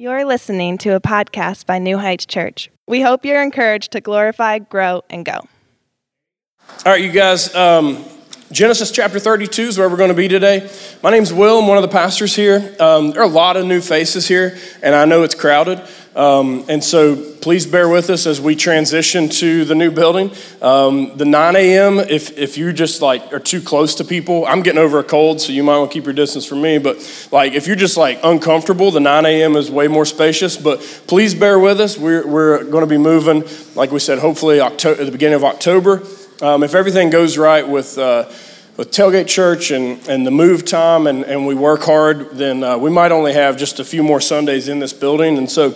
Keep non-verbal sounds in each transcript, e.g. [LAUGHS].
You're listening to a podcast by New Heights Church. We hope you're encouraged to glorify, grow, and go. All right, you guys, um, Genesis chapter 32 is where we're going to be today. My name's Will, I'm one of the pastors here. Um, there are a lot of new faces here, and I know it's crowded. Um, and so please bear with us as we transition to the new building. Um, the 9 a.m., if, if you just like are too close to people, I'm getting over a cold, so you might want to keep your distance from me. But like if you're just like uncomfortable, the 9 a.m. is way more spacious. But please bear with us. We're, we're going to be moving, like we said, hopefully October, at the beginning of October. Um, if everything goes right with, uh, with Tailgate Church and, and the move time and, and we work hard, then uh, we might only have just a few more Sundays in this building. And so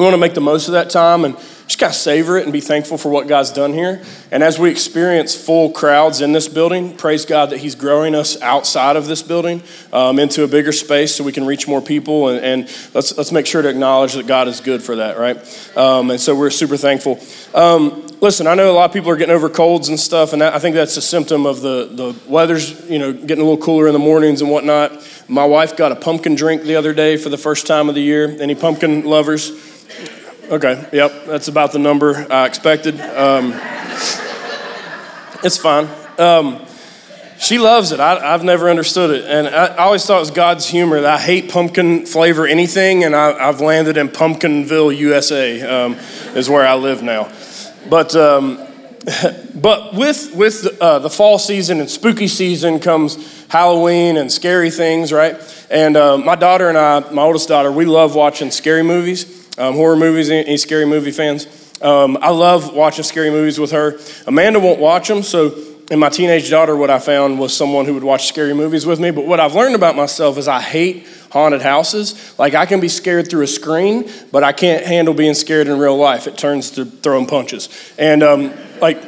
we want to make the most of that time and just got to savor it and be thankful for what God's done here. And as we experience full crowds in this building, praise God that He's growing us outside of this building um, into a bigger space so we can reach more people. And, and, let's, let's make sure to acknowledge that God is good for that, right? Um, and so we're super thankful. Um, listen, I know a lot of people are getting over colds and stuff, and that, I think that's a symptom of the, the weather's, you know, getting a little cooler in the mornings and whatnot. My wife got a pumpkin drink the other day for the first time of the year. Any pumpkin lovers? Okay, yep, that's about the number I expected. Um, it's fine. Um, she loves it. I, have never understood it. And I, I, always thought it was God's humor that I hate pumpkin flavor anything, and I, have landed in Pumpkinville, USA, um, is where I live now. But, um, [LAUGHS] but with, with uh, the fall season and spooky season comes Halloween and scary things, right? And uh, my daughter and I, my oldest daughter, we love watching scary movies um, horror movies, any, scary movie fans? Um, I love watching scary movies with her. Amanda won't watch them, so and my teenage daughter, what I found was someone who would watch scary movies with me. But what I've learned about myself is I hate haunted houses. Like I can be scared through a screen, but I can't handle being scared in real life. It turns to throwing punches. And um, like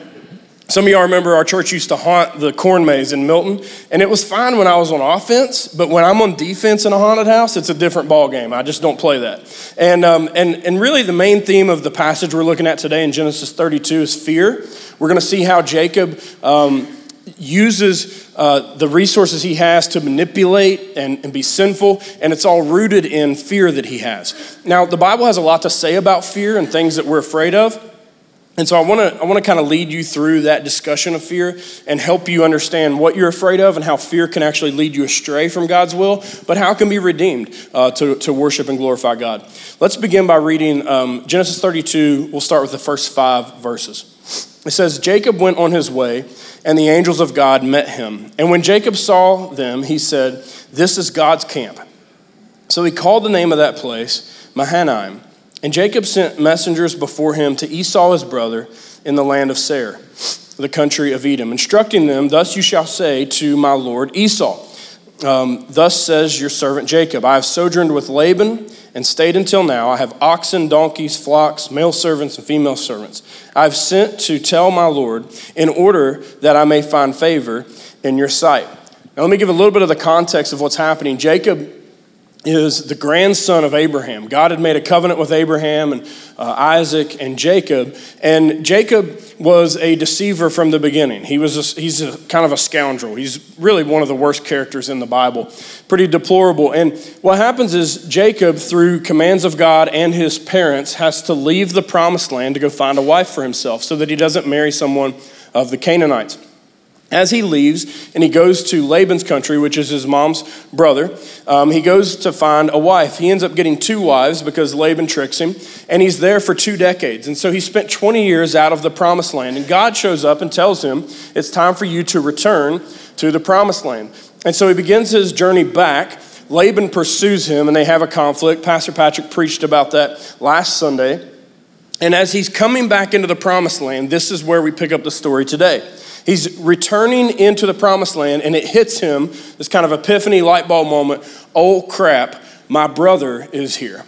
some of y'all remember our church used to haunt the corn maze in Milton, and it was fine when I was on offense, but when I'm on defense in a haunted house, it's a different ball game. I just don't play that. And, um, and, and really, the main theme of the passage we're looking at today in Genesis 32 is fear. We're going to see how Jacob um, uses uh, the resources he has to manipulate and, and be sinful, and it's all rooted in fear that he has. Now, the Bible has a lot to say about fear and things that we're afraid of. And so I want to I want to kind of lead you through that discussion of fear and help you understand what you're afraid of and how fear can actually lead you astray from God's will, but how can be redeemed uh, to, to worship and glorify God. Let's begin by reading um, Genesis 32. We'll start with the first five verses. It says, Jacob went on his way, and the angels of God met him. And when Jacob saw them, he said, This is God's camp. So he called the name of that place Mahanaim. And Jacob sent messengers before him to Esau his brother in the land of Seir, the country of Edom, instructing them, Thus you shall say to my lord Esau, um, Thus says your servant Jacob, I have sojourned with Laban and stayed until now. I have oxen, donkeys, flocks, male servants, and female servants. I have sent to tell my lord in order that I may find favor in your sight. Now, let me give a little bit of the context of what's happening. Jacob is the grandson of Abraham. God had made a covenant with Abraham and uh, Isaac and Jacob, and Jacob was a deceiver from the beginning. He was a, he's a, kind of a scoundrel. He's really one of the worst characters in the Bible. Pretty deplorable. And what happens is Jacob, through commands of God and his parents, has to leave the promised land to go find a wife for himself so that he doesn't marry someone of the Canaanites. As he leaves and he goes to Laban's country, which is his mom's brother, um, he goes to find a wife. He ends up getting two wives because Laban tricks him, and he's there for two decades. And so he spent 20 years out of the promised land. And God shows up and tells him, It's time for you to return to the promised land. And so he begins his journey back. Laban pursues him, and they have a conflict. Pastor Patrick preached about that last Sunday. And as he's coming back into the promised land, this is where we pick up the story today. He's returning into the promised land, and it hits him this kind of epiphany light bulb moment. Oh crap, my brother is here.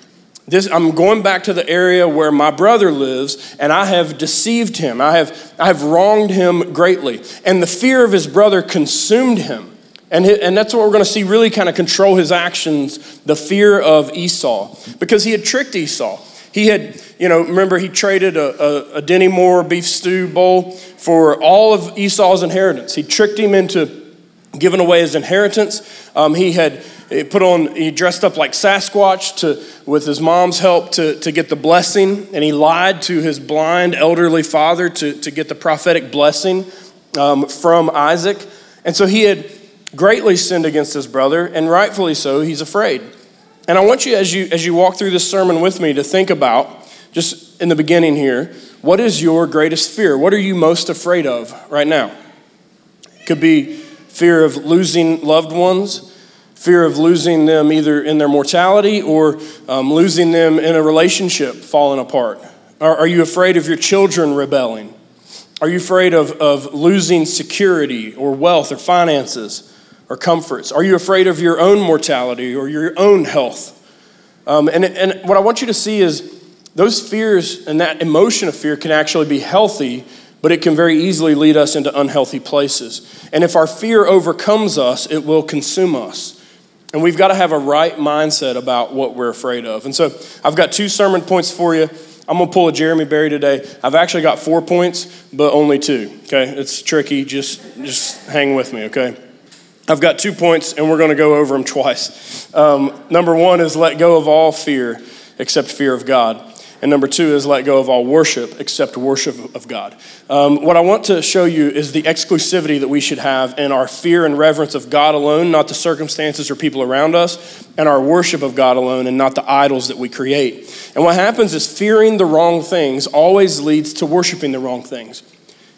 This, I'm going back to the area where my brother lives, and I have deceived him. I have, I have wronged him greatly. And the fear of his brother consumed him. And, and that's what we're going to see really kind of control his actions the fear of Esau, because he had tricked Esau. He had, you know, remember he traded a, a, a Dinty Moore beef stew bowl for all of Esau's inheritance. He tricked him into giving away his inheritance. Um, he had put on, he dressed up like Sasquatch to, with his mom's help to, to get the blessing, and he lied to his blind elderly father to, to get the prophetic blessing um, from Isaac. And so he had greatly sinned against his brother, and rightfully so, he's afraid. And I want you, as you, as you walk through this sermon with me, to think about, just in the beginning here, what is your greatest fear? What are you most afraid of right now? Could be fear of losing loved ones, fear of losing them either in their mortality or um, losing them in a relationship falling apart. Are, are you afraid of your children rebelling? Are you afraid of, of losing security or wealth or finances? Or comforts? Are you afraid of your own mortality or your own health? Um, and, and what I want you to see is those fears and that emotion of fear can actually be healthy, but it can very easily lead us into unhealthy places. And if our fear overcomes us, it will consume us. And we've got to have a right mindset about what we're afraid of. And so I've got two sermon points for you. I'm going to pull a Jeremy Berry today. I've actually got four points, but only two. Okay? It's tricky. Just, just hang with me, okay? I've got two points, and we're going to go over them twice. Um, number one is let go of all fear except fear of God. And number two is let go of all worship except worship of God. Um, what I want to show you is the exclusivity that we should have in our fear and reverence of God alone, not the circumstances or people around us, and our worship of God alone, and not the idols that we create. And what happens is fearing the wrong things always leads to worshiping the wrong things.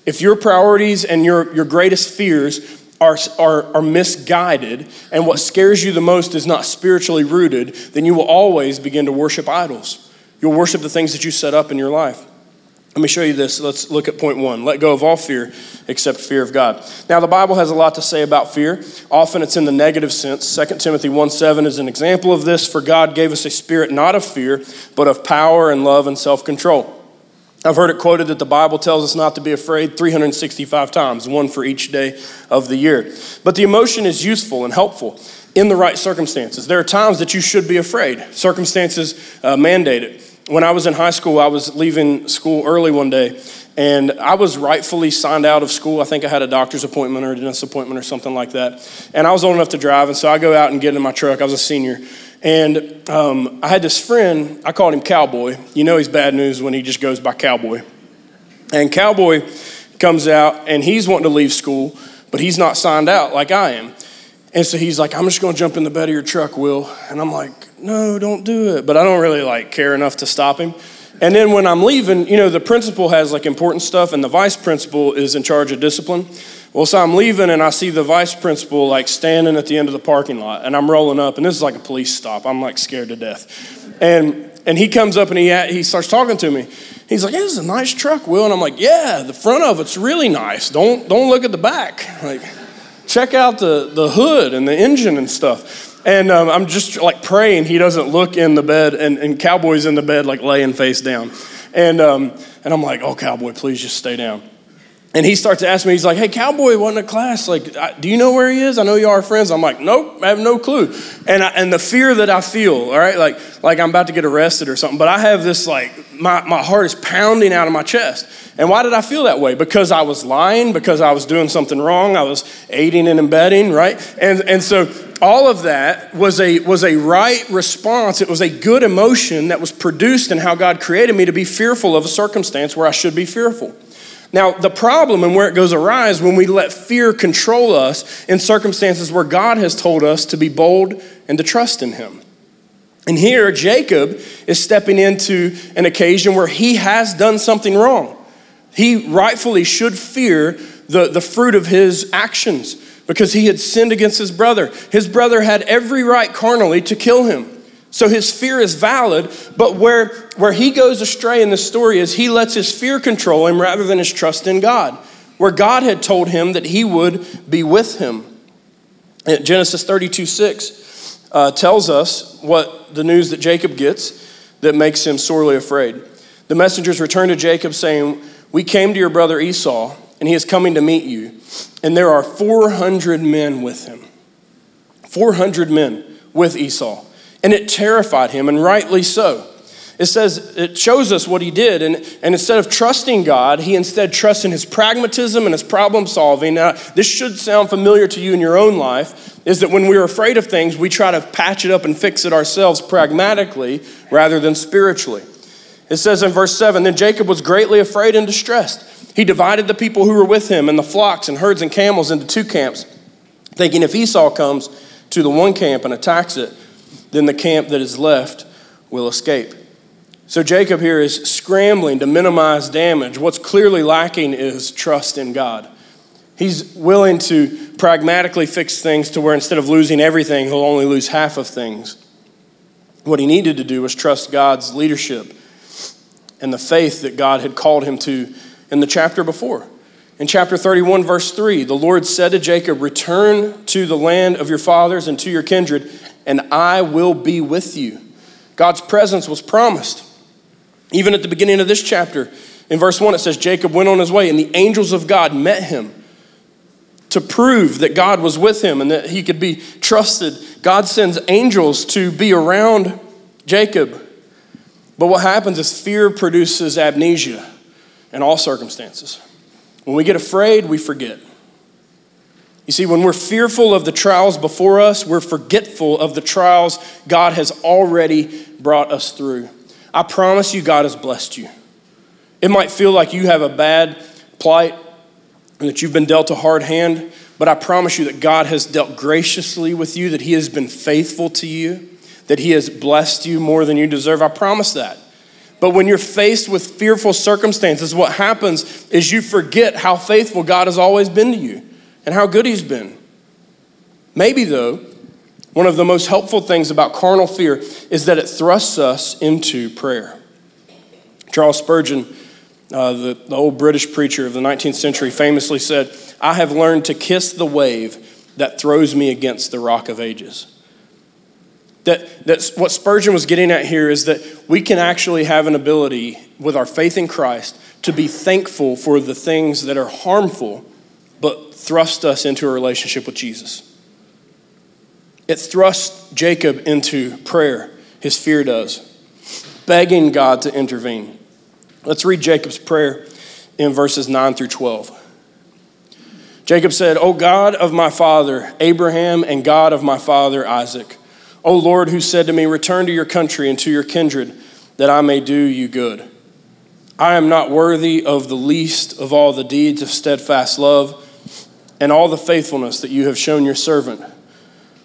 If your priorities and your, your greatest fears are, are, are misguided and what scares you the most is not spiritually rooted, then you will always begin to worship idols. You'll worship the things that you set up in your life. Let me show you this. Let's look at point one. Let go of all fear except fear of God. Now, the Bible has a lot to say about fear. Often it's in the negative sense. 2 Timothy 1 7 is an example of this. For God gave us a spirit not of fear, but of power and love and self control. I've heard it quoted that the Bible tells us not to be afraid 365 times, one for each day of the year. But the emotion is useful and helpful in the right circumstances. There are times that you should be afraid, circumstances uh, mandate it. When I was in high school, I was leaving school early one day, and I was rightfully signed out of school. I think I had a doctor's appointment or a dentist appointment or something like that. And I was old enough to drive, and so I go out and get in my truck. I was a senior. And um, I had this friend, I called him Cowboy. You know he's bad news when he just goes by Cowboy. And Cowboy comes out and he's wanting to leave school, but he's not signed out like I am. And so he's like, I'm just gonna jump in the bed of your truck, Will. And I'm like, no, don't do it. But I don't really like care enough to stop him. And then when I'm leaving, you know, the principal has like important stuff and the vice principal is in charge of discipline. Well, so I'm leaving and I see the vice principal like standing at the end of the parking lot and I'm rolling up and this is like a police stop. I'm like scared to death. And and he comes up and he he starts talking to me. He's like, "This is a nice truck, Will." And I'm like, "Yeah, the front of it's really nice. Don't don't look at the back. Like, check out the the hood and the engine and stuff." And um, I'm just like praying he doesn't look in the bed and, and Cowboy's in the bed like laying face down. And um, and I'm like, "Oh, Cowboy, please just stay down." And he starts to ask me, he's like, hey, Cowboy wasn't in class. Like, do you know where he is? I know you are friends. I'm like, nope, I have no clue. And, I, and the fear that I feel, all right, like, like I'm about to get arrested or something, but I have this, like, my, my heart is pounding out of my chest. And why did I feel that way? Because I was lying, because I was doing something wrong, I was aiding and abetting, right? And, and so all of that was a, was a right response. It was a good emotion that was produced in how God created me to be fearful of a circumstance where I should be fearful. Now, the problem and where it goes awry is when we let fear control us in circumstances where God has told us to be bold and to trust in Him. And here, Jacob is stepping into an occasion where he has done something wrong. He rightfully should fear the, the fruit of his actions because he had sinned against his brother. His brother had every right carnally to kill him. So his fear is valid, but where, where he goes astray in the story is he lets his fear control him rather than his trust in God, where God had told him that he would be with him. Genesis 32 6 uh, tells us what the news that Jacob gets that makes him sorely afraid. The messengers return to Jacob saying, We came to your brother Esau, and he is coming to meet you, and there are 400 men with him. 400 men with Esau and it terrified him, and rightly so. It says, it shows us what he did. And, and instead of trusting God, he instead trusts in his pragmatism and his problem solving. Now, this should sound familiar to you in your own life, is that when we're afraid of things, we try to patch it up and fix it ourselves pragmatically rather than spiritually. It says in verse 7 Then Jacob was greatly afraid and distressed. He divided the people who were with him and the flocks and herds and camels into two camps, thinking if Esau comes to the one camp and attacks it, then the camp that is left will escape. So Jacob here is scrambling to minimize damage. What's clearly lacking is trust in God. He's willing to pragmatically fix things to where instead of losing everything, he'll only lose half of things. What he needed to do was trust God's leadership and the faith that God had called him to in the chapter before. In chapter 31, verse 3, the Lord said to Jacob, Return to the land of your fathers and to your kindred, and I will be with you. God's presence was promised. Even at the beginning of this chapter, in verse 1, it says, Jacob went on his way, and the angels of God met him to prove that God was with him and that he could be trusted. God sends angels to be around Jacob. But what happens is fear produces amnesia in all circumstances. When we get afraid, we forget. You see, when we're fearful of the trials before us, we're forgetful of the trials God has already brought us through. I promise you, God has blessed you. It might feel like you have a bad plight and that you've been dealt a hard hand, but I promise you that God has dealt graciously with you, that He has been faithful to you, that He has blessed you more than you deserve. I promise that. But when you're faced with fearful circumstances, what happens is you forget how faithful God has always been to you and how good He's been. Maybe, though, one of the most helpful things about carnal fear is that it thrusts us into prayer. Charles Spurgeon, uh, the, the old British preacher of the 19th century, famously said, I have learned to kiss the wave that throws me against the rock of ages. That, that's what Spurgeon was getting at here is that we can actually have an ability with our faith in Christ to be thankful for the things that are harmful but thrust us into a relationship with Jesus. It thrusts Jacob into prayer, his fear does, begging God to intervene. Let's read Jacob's prayer in verses 9 through 12. Jacob said, O God of my father Abraham and God of my father Isaac, O Lord, who said to me, Return to your country and to your kindred, that I may do you good. I am not worthy of the least of all the deeds of steadfast love and all the faithfulness that you have shown your servant.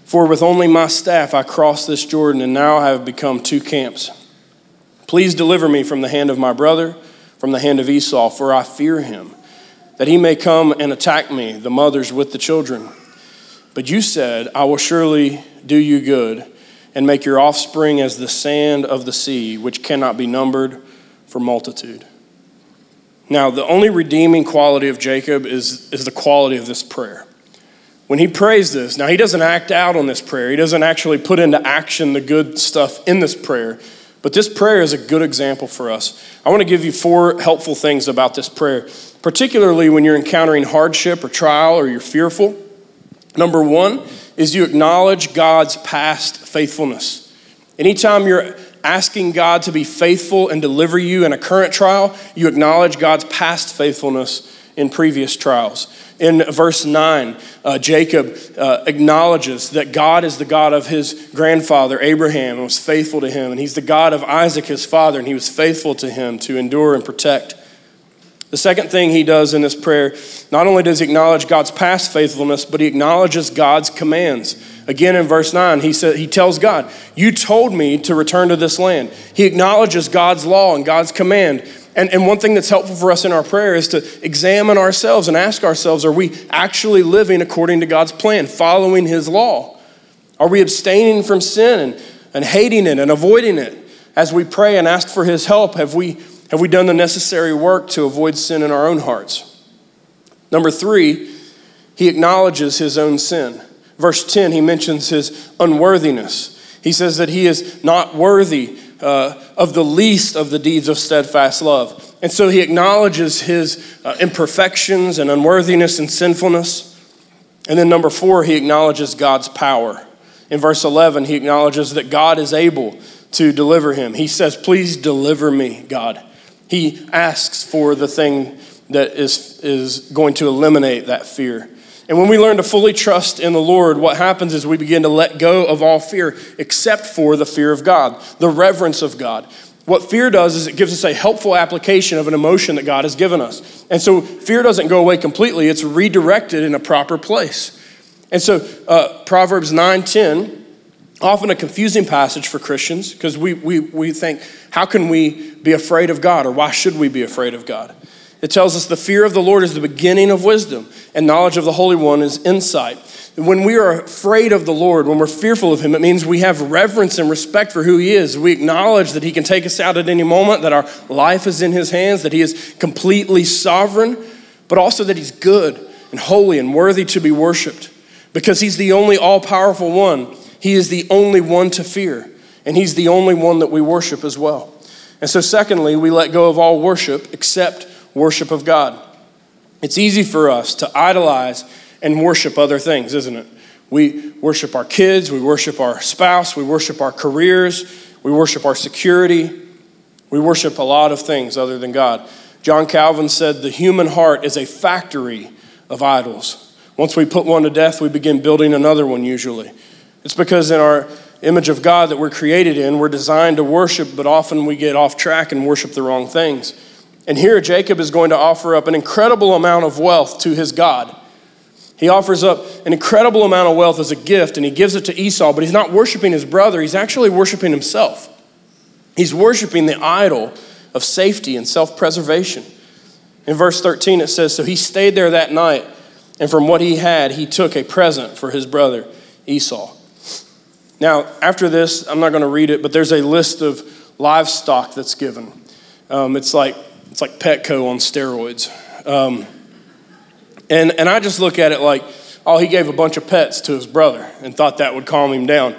For with only my staff I crossed this Jordan, and now I have become two camps. Please deliver me from the hand of my brother, from the hand of Esau, for I fear him, that he may come and attack me, the mothers with the children. But you said, I will surely do you good, and make your offspring as the sand of the sea, which cannot be numbered for multitude. Now, the only redeeming quality of Jacob is, is the quality of this prayer when he prays this, now he doesn't act out on this prayer, he doesn't actually put into action the good stuff in this prayer. But this prayer is a good example for us. I want to give you four helpful things about this prayer, particularly when you're encountering hardship or trial or you're fearful. Number one is you acknowledge God's past faithfulness. Anytime you're asking God to be faithful and deliver you in a current trial, you acknowledge God's past faithfulness in previous trials. In verse 9, uh, Jacob uh, acknowledges that God is the God of his grandfather, Abraham, and was faithful to him. And he's the God of Isaac, his father, and he was faithful to him to endure and protect. The second thing he does in this prayer, not only does he acknowledge God's past faithfulness, but he acknowledges God's commands. Again, in verse 9, he, said, he tells God, You told me to return to this land. He acknowledges God's law and God's command. And, and one thing that's helpful for us in our prayer is to examine ourselves and ask ourselves are we actually living according to God's plan, following His law? Are we abstaining from sin and, and hating it and avoiding it? As we pray and ask for His help, have we, have we done the necessary work to avoid sin in our own hearts? Number three, he acknowledges his own sin. Verse 10, he mentions his unworthiness. He says that he is not worthy uh, of the least of the deeds of steadfast love. And so he acknowledges his uh, imperfections and unworthiness and sinfulness. And then, number four, he acknowledges God's power. In verse 11, he acknowledges that God is able to deliver him. He says, Please deliver me, God. He asks for the thing that is, is going to eliminate that fear. And when we learn to fully trust in the Lord, what happens is we begin to let go of all fear except for the fear of God, the reverence of God. What fear does is it gives us a helpful application of an emotion that God has given us. And so fear doesn't go away completely, it's redirected in a proper place. And so uh, Proverbs 9 10, often a confusing passage for Christians because we, we, we think, how can we be afraid of God or why should we be afraid of God? It tells us the fear of the Lord is the beginning of wisdom, and knowledge of the Holy One is insight. When we are afraid of the Lord, when we're fearful of Him, it means we have reverence and respect for who He is. We acknowledge that He can take us out at any moment, that our life is in His hands, that He is completely sovereign, but also that He's good and holy and worthy to be worshiped. Because He's the only all powerful one, He is the only one to fear, and He's the only one that we worship as well. And so, secondly, we let go of all worship except worship of God. It's easy for us to idolize and worship other things, isn't it? We worship our kids, we worship our spouse, we worship our careers, we worship our security, we worship a lot of things other than God. John Calvin said the human heart is a factory of idols. Once we put one to death, we begin building another one usually. It's because in our image of God that we're created in, we're designed to worship, but often we get off track and worship the wrong things. And here Jacob is going to offer up an incredible amount of wealth to his God. He offers up an incredible amount of wealth as a gift and he gives it to Esau, but he's not worshiping his brother, he's actually worshiping himself. He's worshiping the idol of safety and self preservation. In verse 13, it says So he stayed there that night, and from what he had, he took a present for his brother Esau. Now, after this, I'm not going to read it, but there's a list of livestock that's given. Um, it's like it's like Petco on steroids. Um, and, and I just look at it like, oh, he gave a bunch of pets to his brother and thought that would calm him down.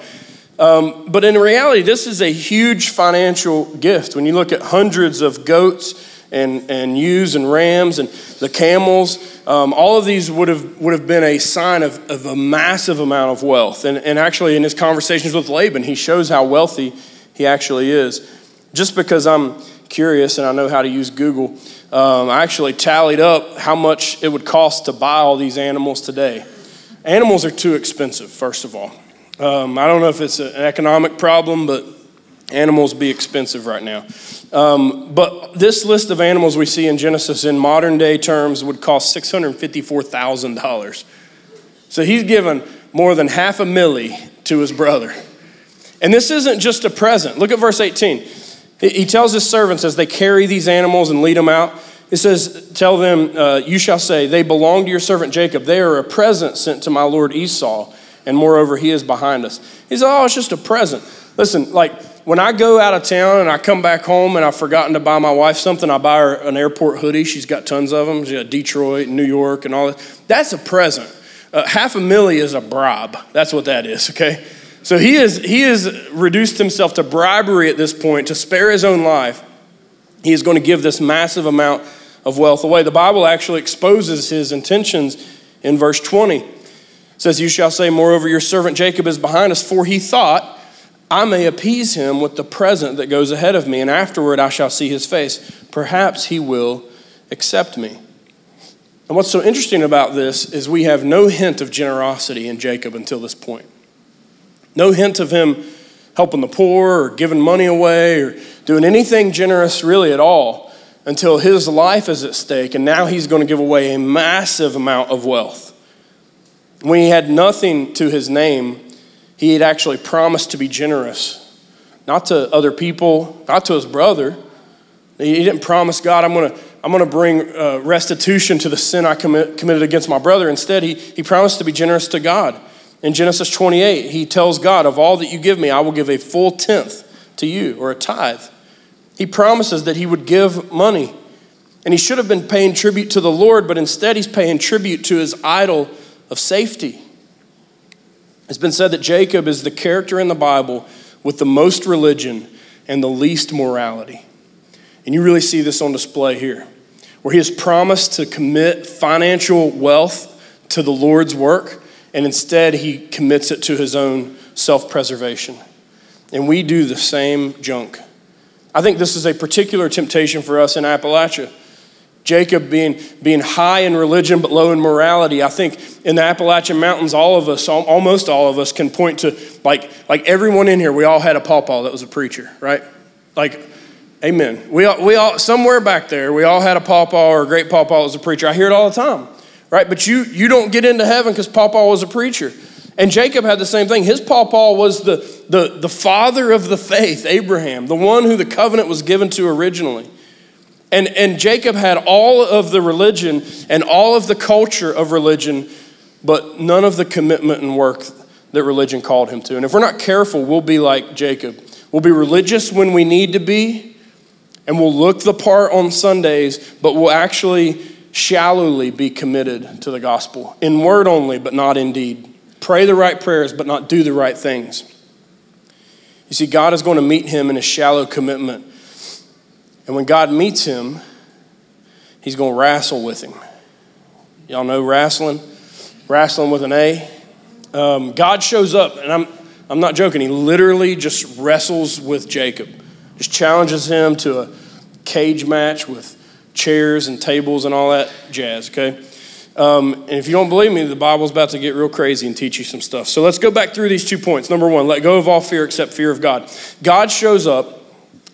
Um, but in reality, this is a huge financial gift. When you look at hundreds of goats and, and ewes and rams and the camels, um, all of these would have, would have been a sign of, of a massive amount of wealth. And, and actually, in his conversations with Laban, he shows how wealthy he actually is. Just because I'm curious and I know how to use Google, um, I actually tallied up how much it would cost to buy all these animals today. Animals are too expensive, first of all. Um, I don't know if it's an economic problem, but animals be expensive right now. Um, but this list of animals we see in Genesis in modern day terms would cost $654,000. So he's given more than half a milli to his brother. And this isn't just a present. Look at verse 18. He tells his servants as they carry these animals and lead them out, he says, Tell them, uh, you shall say, they belong to your servant Jacob. They are a present sent to my lord Esau, and moreover, he is behind us. He says, Oh, it's just a present. Listen, like when I go out of town and I come back home and I've forgotten to buy my wife something, I buy her an airport hoodie. She's got tons of them. She's got Detroit, New York, and all that. That's a present. Uh, half a milli is a bribe. That's what that is, okay? So he, is, he has reduced himself to bribery at this point to spare his own life. He is going to give this massive amount of wealth away. The Bible actually exposes his intentions in verse 20. It says, You shall say, Moreover, your servant Jacob is behind us, for he thought, I may appease him with the present that goes ahead of me, and afterward I shall see his face. Perhaps he will accept me. And what's so interesting about this is we have no hint of generosity in Jacob until this point. No hint of him helping the poor or giving money away or doing anything generous really at all until his life is at stake, and now he's going to give away a massive amount of wealth. When he had nothing to his name, he had actually promised to be generous, not to other people, not to his brother. He didn't promise God, I'm going to, I'm going to bring uh, restitution to the sin I commit, committed against my brother. Instead, he, he promised to be generous to God. In Genesis 28, he tells God, Of all that you give me, I will give a full tenth to you, or a tithe. He promises that he would give money. And he should have been paying tribute to the Lord, but instead he's paying tribute to his idol of safety. It's been said that Jacob is the character in the Bible with the most religion and the least morality. And you really see this on display here, where he has promised to commit financial wealth to the Lord's work, and instead he commits it to his own self preservation. and we do the same junk. I think this is a particular temptation for us in Appalachia. Jacob being, being high in religion but low in morality. I think in the Appalachian Mountains, all of us, almost all of us, can point to like, like everyone in here, we all had a pawpaw that was a preacher, right? Like, amen. We all, we all, somewhere back there, we all had a pawpaw or a great pawpaw that was a preacher. I hear it all the time, right? But you, you don't get into heaven because pawpaw was a preacher. And Jacob had the same thing. His pawpaw was the, the, the father of the faith, Abraham, the one who the covenant was given to originally. And, and Jacob had all of the religion and all of the culture of religion, but none of the commitment and work that religion called him to. And if we're not careful, we'll be like Jacob. We'll be religious when we need to be, and we'll look the part on Sundays, but we'll actually shallowly be committed to the gospel in word only, but not in deed. Pray the right prayers, but not do the right things. You see, God is going to meet him in a shallow commitment and when God meets him, he's going to wrestle with him. Y'all know wrestling? Wrestling with an A. Um, God shows up, and I'm, I'm not joking. He literally just wrestles with Jacob, just challenges him to a cage match with chairs and tables and all that jazz, okay? Um, and if you don't believe me, the Bible's about to get real crazy and teach you some stuff. So let's go back through these two points. Number one, let go of all fear except fear of God. God shows up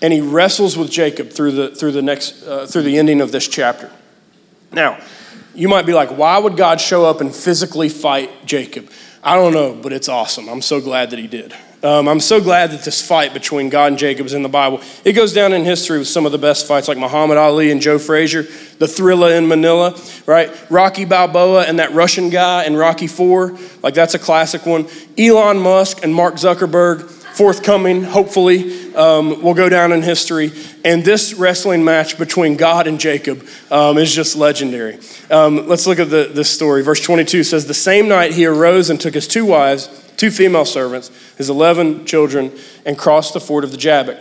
and he wrestles with Jacob through the, through the, next, uh, through the ending of this chapter. Now, you might be like, why would God show up and physically fight Jacob? I don't know, but it's awesome. I'm so glad that he did. Um, I'm so glad that this fight between God and Jacob is in the Bible. It goes down in history with some of the best fights, like Muhammad Ali and Joe Frazier, the Thrilla in Manila, right? Rocky Balboa and that Russian guy in Rocky Four, like that's a classic one. Elon Musk and Mark Zuckerberg, forthcoming, hopefully, um, will go down in history. And this wrestling match between God and Jacob um, is just legendary. Um, let's look at the, this story. Verse 22 says, The same night he arose and took his two wives, two female servants, his 11 children, and crossed the ford of the Jabbok.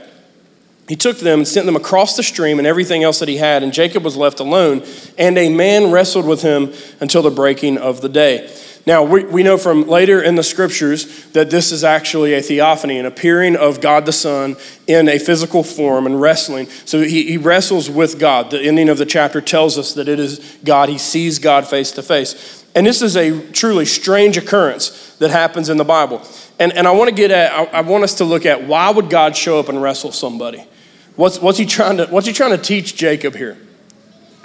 He took them and sent them across the stream and everything else that he had, and Jacob was left alone, and a man wrestled with him until the breaking of the day. Now, we, we know from later in the scriptures that this is actually a theophany, an appearing of God the Son in a physical form and wrestling. So he, he wrestles with God. The ending of the chapter tells us that it is God. He sees God face to face. And this is a truly strange occurrence that happens in the Bible. And, and I want to get at, I, I want us to look at why would God show up and wrestle somebody? What's, what's, he trying to, what's he trying to teach Jacob here?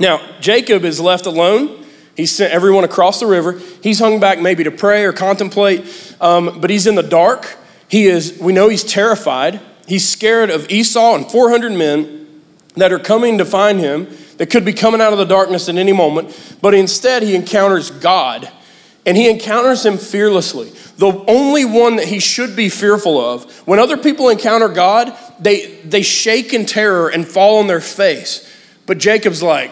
Now, Jacob is left alone he sent everyone across the river. He's hung back maybe to pray or contemplate, um, but he's in the dark. He is, we know he's terrified. He's scared of Esau and 400 men that are coming to find him, that could be coming out of the darkness at any moment. But instead, he encounters God, and he encounters him fearlessly. The only one that he should be fearful of. When other people encounter God, they, they shake in terror and fall on their face. But Jacob's like,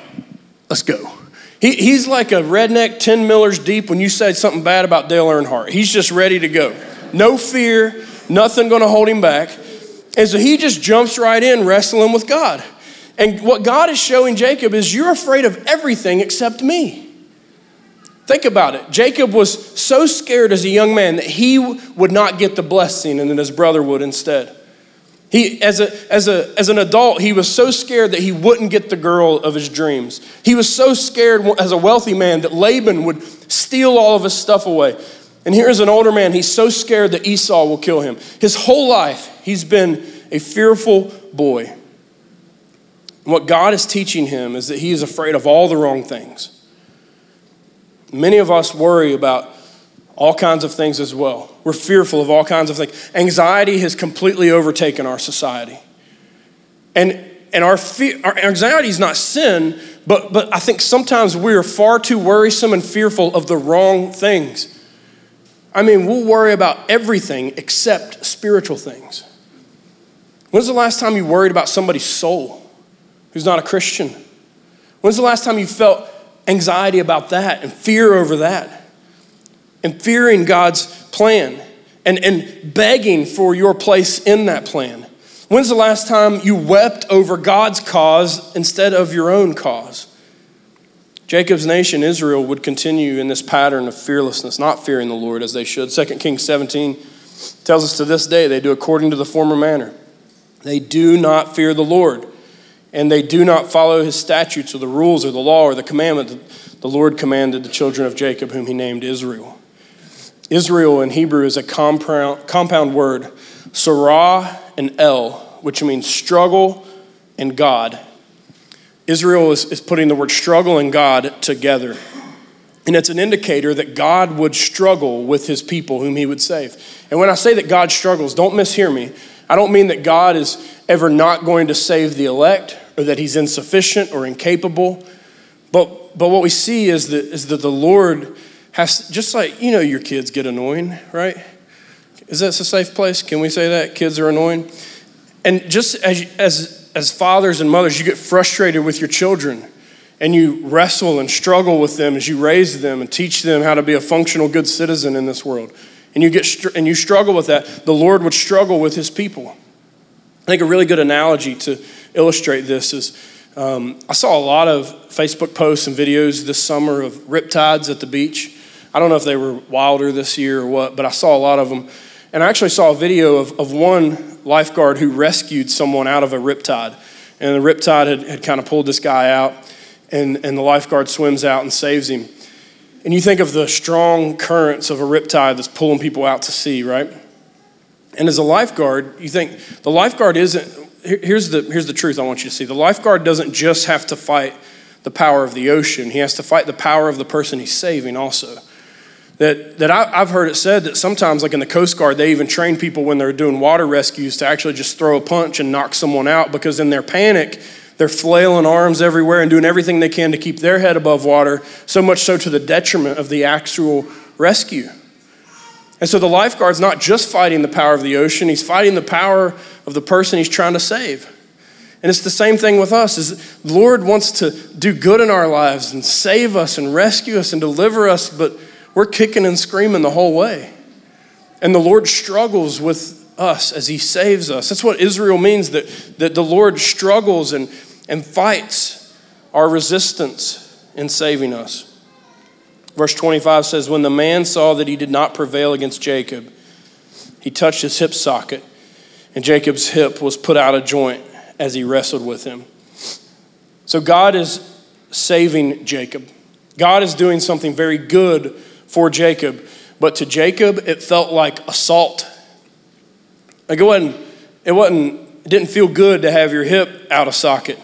let's go. He, he's like a redneck 10 millers deep when you say something bad about Dale Earnhardt. He's just ready to go. No fear, nothing going to hold him back. And so he just jumps right in wrestling with God. And what God is showing Jacob is you're afraid of everything except me. Think about it. Jacob was so scared as a young man that he would not get the blessing and that his brother would instead. He, as, a, as, a, as an adult, he was so scared that he wouldn't get the girl of his dreams. He was so scared as a wealthy man that Laban would steal all of his stuff away. And here's an older man, he's so scared that Esau will kill him. His whole life, he's been a fearful boy. What God is teaching him is that he is afraid of all the wrong things. Many of us worry about all kinds of things as well. We're fearful of all kinds of things. Anxiety has completely overtaken our society. And, and our, fear, our anxiety is not sin, but, but I think sometimes we are far too worrisome and fearful of the wrong things. I mean, we'll worry about everything except spiritual things. When's the last time you worried about somebody's soul who's not a Christian? When's the last time you felt anxiety about that and fear over that? And fearing God's plan and, and begging for your place in that plan. When's the last time you wept over God's cause instead of your own cause? Jacob's nation, Israel, would continue in this pattern of fearlessness, not fearing the Lord as they should. 2 Kings 17 tells us to this day they do according to the former manner. They do not fear the Lord, and they do not follow his statutes or the rules or the law or the commandment that the Lord commanded the children of Jacob, whom he named Israel. Israel in Hebrew is a compound, compound word, Sarah and El, which means struggle and God. Israel is, is putting the word struggle and God together. And it's an indicator that God would struggle with his people whom he would save. And when I say that God struggles, don't mishear me. I don't mean that God is ever not going to save the elect or that he's insufficient or incapable. But, but what we see is that, is that the Lord has, just like, you know, your kids get annoying, right? Is that a safe place? Can we say that? Kids are annoying. And just as, as, as fathers and mothers, you get frustrated with your children and you wrestle and struggle with them as you raise them and teach them how to be a functional, good citizen in this world. And you, get, and you struggle with that, the Lord would struggle with his people. I think a really good analogy to illustrate this is um, I saw a lot of Facebook posts and videos this summer of riptides at the beach. I don't know if they were wilder this year or what, but I saw a lot of them. And I actually saw a video of, of one lifeguard who rescued someone out of a riptide. And the riptide had, had kind of pulled this guy out, and, and the lifeguard swims out and saves him. And you think of the strong currents of a riptide that's pulling people out to sea, right? And as a lifeguard, you think the lifeguard isn't, here's the, here's the truth I want you to see. The lifeguard doesn't just have to fight the power of the ocean, he has to fight the power of the person he's saving also. That, that I, have heard it said that sometimes, like in the Coast Guard, they even train people when they're doing water rescues to actually just throw a punch and knock someone out because in their panic, they're flailing arms everywhere and doing everything they can to keep their head above water, so much so to the detriment of the actual rescue. And so the lifeguard's not just fighting the power of the ocean, he's fighting the power of the person he's trying to save. And it's the same thing with us is the Lord wants to do good in our lives and save us and rescue us and deliver us, but we're kicking and screaming the whole way. And the Lord struggles with us as He saves us. That's what Israel means that, that the Lord struggles and, and fights our resistance in saving us. Verse 25 says, When the man saw that he did not prevail against Jacob, he touched his hip socket, and Jacob's hip was put out of joint as he wrestled with him. So God is saving Jacob. God is doing something very good for Jacob. But to Jacob, it felt like assault. Like it wasn't, it wasn't, it didn't feel good to have your hip out of socket.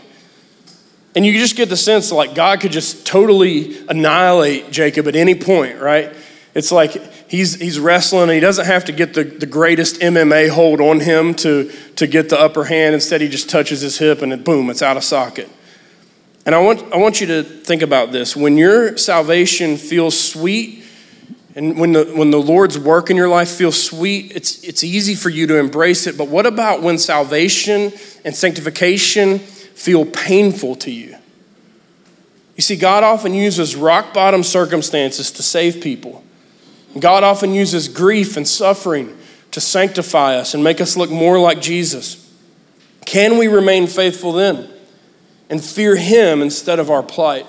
And you just get the sense like God could just totally annihilate Jacob at any point, right? It's like he's, he's wrestling and he doesn't have to get the, the greatest MMA hold on him to, to get the upper hand. Instead, he just touches his hip and it, boom, it's out of socket. And I want, I want you to think about this. When your salvation feels sweet and when the, when the Lord's work in your life feels sweet, it's, it's easy for you to embrace it. But what about when salvation and sanctification feel painful to you? You see, God often uses rock bottom circumstances to save people. God often uses grief and suffering to sanctify us and make us look more like Jesus. Can we remain faithful then and fear Him instead of our plight?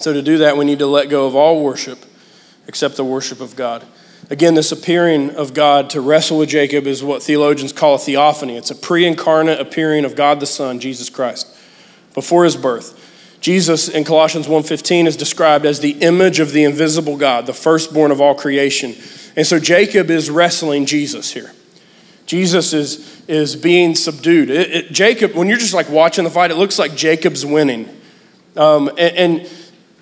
So, to do that, we need to let go of all worship except the worship of God. Again, this appearing of God to wrestle with Jacob is what theologians call a theophany. It's a pre incarnate appearing of God the Son, Jesus Christ, before his birth. Jesus in Colossians 1:15 is described as the image of the invisible God, the firstborn of all creation. And so Jacob is wrestling Jesus here. Jesus is, is being subdued. It, it, Jacob, when you're just like watching the fight, it looks like Jacob's winning. Um, and, and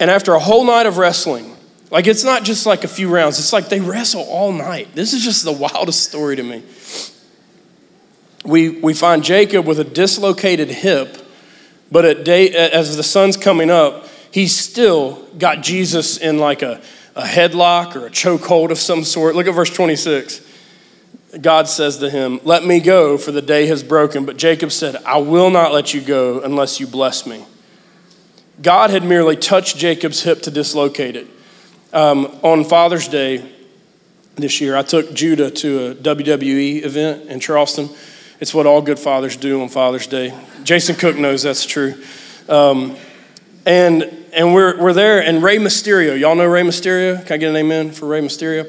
and after a whole night of wrestling, like it's not just like a few rounds, it's like they wrestle all night. This is just the [LAUGHS] wildest story to me. We, we find Jacob with a dislocated hip, but at day, as the sun's coming up, he's still got Jesus in like a, a headlock or a chokehold of some sort. Look at verse 26. God says to him, Let me go, for the day has broken. But Jacob said, I will not let you go unless you bless me. God had merely touched Jacob's hip to dislocate it. Um, on Father's Day this year, I took Judah to a WWE event in Charleston. It's what all good fathers do on Father's Day. Jason Cook knows that's true. Um, and and we're, we're there, and Rey Mysterio, y'all know Rey Mysterio? Can I get an amen for Rey Mysterio?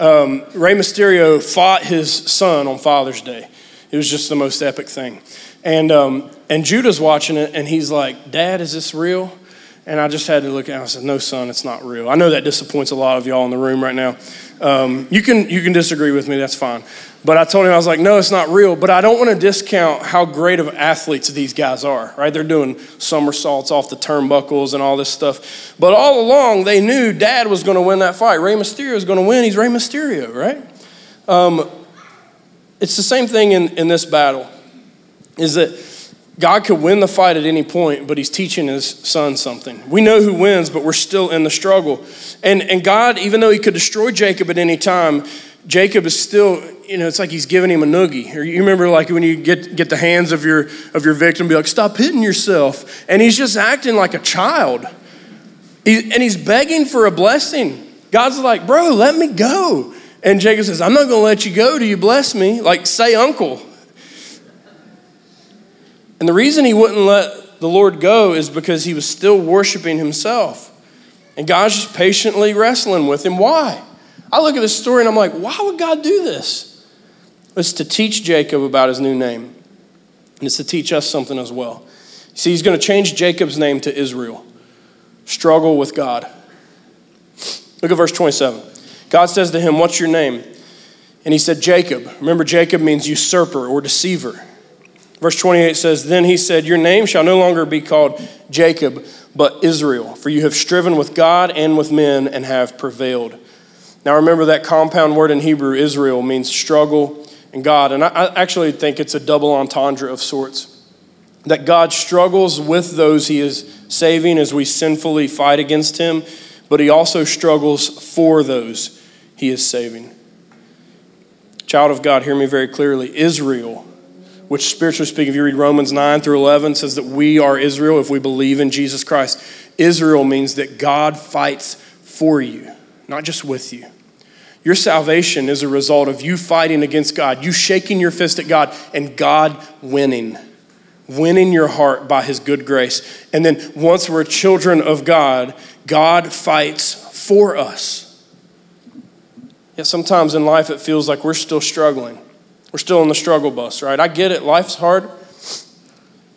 Um, Rey Mysterio fought his son on Father's Day. It was just the most epic thing. And, um, and Judah's watching it, and he's like, Dad, is this real? And I just had to look at it. I said, No, son, it's not real. I know that disappoints a lot of y'all in the room right now. Um, you, can, you can disagree with me, that's fine. But I told him, I was like, No, it's not real. But I don't want to discount how great of athletes these guys are, right? They're doing somersaults off the turnbuckles and all this stuff. But all along, they knew dad was going to win that fight. Rey Mysterio is going to win. He's Rey Mysterio, right? Um, it's the same thing in, in this battle, is that God could win the fight at any point, but he's teaching his son something. We know who wins, but we're still in the struggle. And, and God, even though he could destroy Jacob at any time, Jacob is still, you know, it's like he's giving him a noogie. Or you remember like when you get, get the hands of your, of your victim, be like, stop hitting yourself. And he's just acting like a child. He, and he's begging for a blessing. God's like, bro, let me go. And Jacob says, I'm not going to let you go Do you bless me. Like, say uncle. And the reason he wouldn't let the Lord go is because he was still worshiping himself. And God's just patiently wrestling with him. Why? I look at this story and I'm like, why would God do this? It's to teach Jacob about his new name. And it's to teach us something as well. See, he's going to change Jacob's name to Israel. Struggle with God. Look at verse 27. God says to him, What's your name? And he said, Jacob. Remember, Jacob means usurper or deceiver. Verse 28 says, Then he said, Your name shall no longer be called Jacob, but Israel, for you have striven with God and with men and have prevailed. Now remember that compound word in Hebrew, Israel, means struggle and God. And I actually think it's a double entendre of sorts. That God struggles with those he is saving as we sinfully fight against him, but he also struggles for those he is saving. Child of God, hear me very clearly. Israel which spiritually speaking, if you read Romans 9 through 11, says that we are Israel if we believe in Jesus Christ. Israel means that God fights for you, not just with you. Your salvation is a result of you fighting against God, you shaking your fist at God, and God winning, winning your heart by His good grace. And then once we're children of God, God fights for us. Yet sometimes in life it feels like we're still struggling. We're still on the struggle bus, right? I get it, life's hard.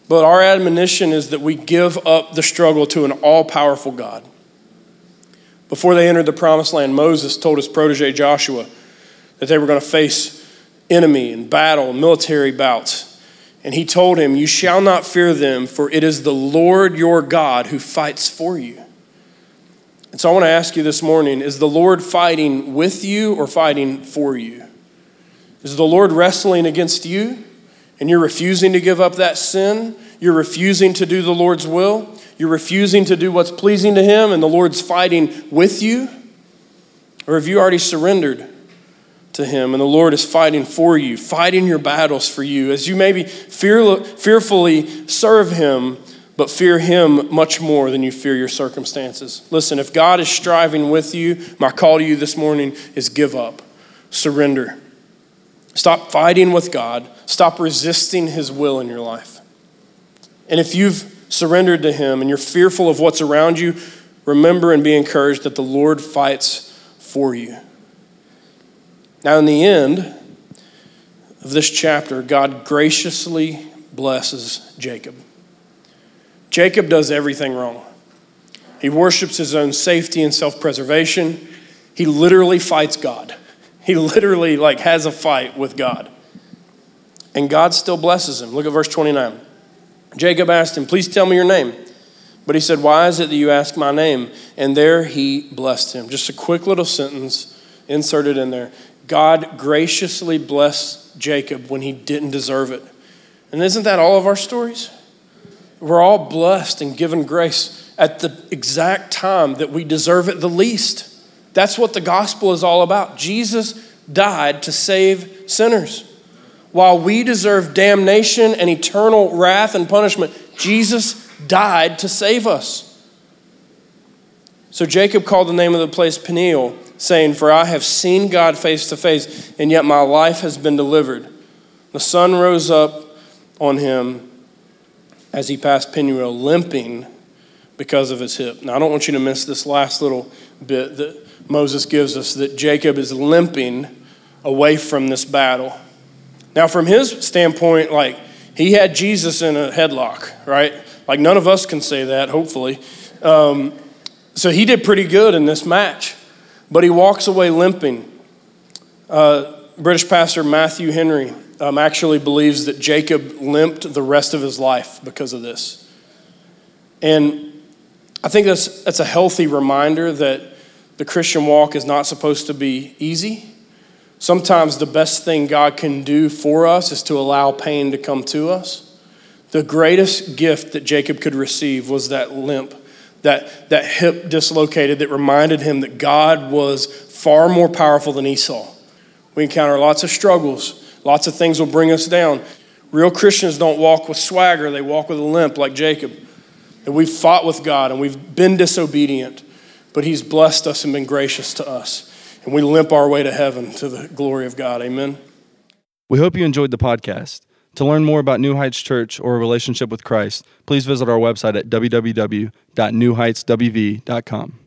But our admonition is that we give up the struggle to an all powerful God. Before they entered the promised land, Moses told his protege Joshua that they were going to face enemy and battle, military bouts. And he told him, You shall not fear them, for it is the Lord your God who fights for you. And so I want to ask you this morning is the Lord fighting with you or fighting for you? Is the Lord wrestling against you and you're refusing to give up that sin? You're refusing to do the Lord's will? You're refusing to do what's pleasing to Him and the Lord's fighting with you? Or have you already surrendered to Him and the Lord is fighting for you, fighting your battles for you as you maybe fear, fearfully serve Him, but fear Him much more than you fear your circumstances? Listen, if God is striving with you, my call to you this morning is give up, surrender. Stop fighting with God. Stop resisting His will in your life. And if you've surrendered to Him and you're fearful of what's around you, remember and be encouraged that the Lord fights for you. Now, in the end of this chapter, God graciously blesses Jacob. Jacob does everything wrong. He worships his own safety and self preservation. He literally fights God. He literally like has a fight with God. And God still blesses him. Look at verse 29. Jacob asked him, Please tell me your name. But he said, Why is it that you ask my name? And there he blessed him. Just a quick little sentence inserted in there. God graciously blessed Jacob when he didn't deserve it. And isn't that all of our stories? We're all blessed and given grace at the exact time that we deserve it the least. That's what the gospel is all about. Jesus died to save sinners. While we deserve damnation and eternal wrath and punishment, Jesus died to save us. So Jacob called the name of the place Peniel, saying, For I have seen God face to face, and yet my life has been delivered. The sun rose up on him as he passed Peniel, limping because of his hip. Now, I don't want you to miss this last little bit. Moses gives us that Jacob is limping away from this battle. Now, from his standpoint, like he had Jesus in a headlock, right? Like none of us can say that, hopefully. Um, so he did pretty good in this match, but he walks away limping. Uh, British pastor Matthew Henry um, actually believes that Jacob limped the rest of his life because of this. And I think that's, that's a healthy reminder that the Christian walk is not supposed to be easy. Sometimes the best thing God can do for us is to allow pain to come to us. The greatest gift that Jacob could receive was that limp, that, that hip dislocated that reminded him that God was far more powerful than Esau. We encounter lots of struggles, Lots of things will bring us down. Real Christians don't walk with swagger, they walk with a limp like Jacob. And we've fought with God and we've been disobedient, but He's blessed us and been gracious to us. And we limp our way to heaven to the glory of God. Amen. We hope you enjoyed the podcast. To learn more about New Heights Church or a relationship with Christ, please visit our website at www.newheightswv.com.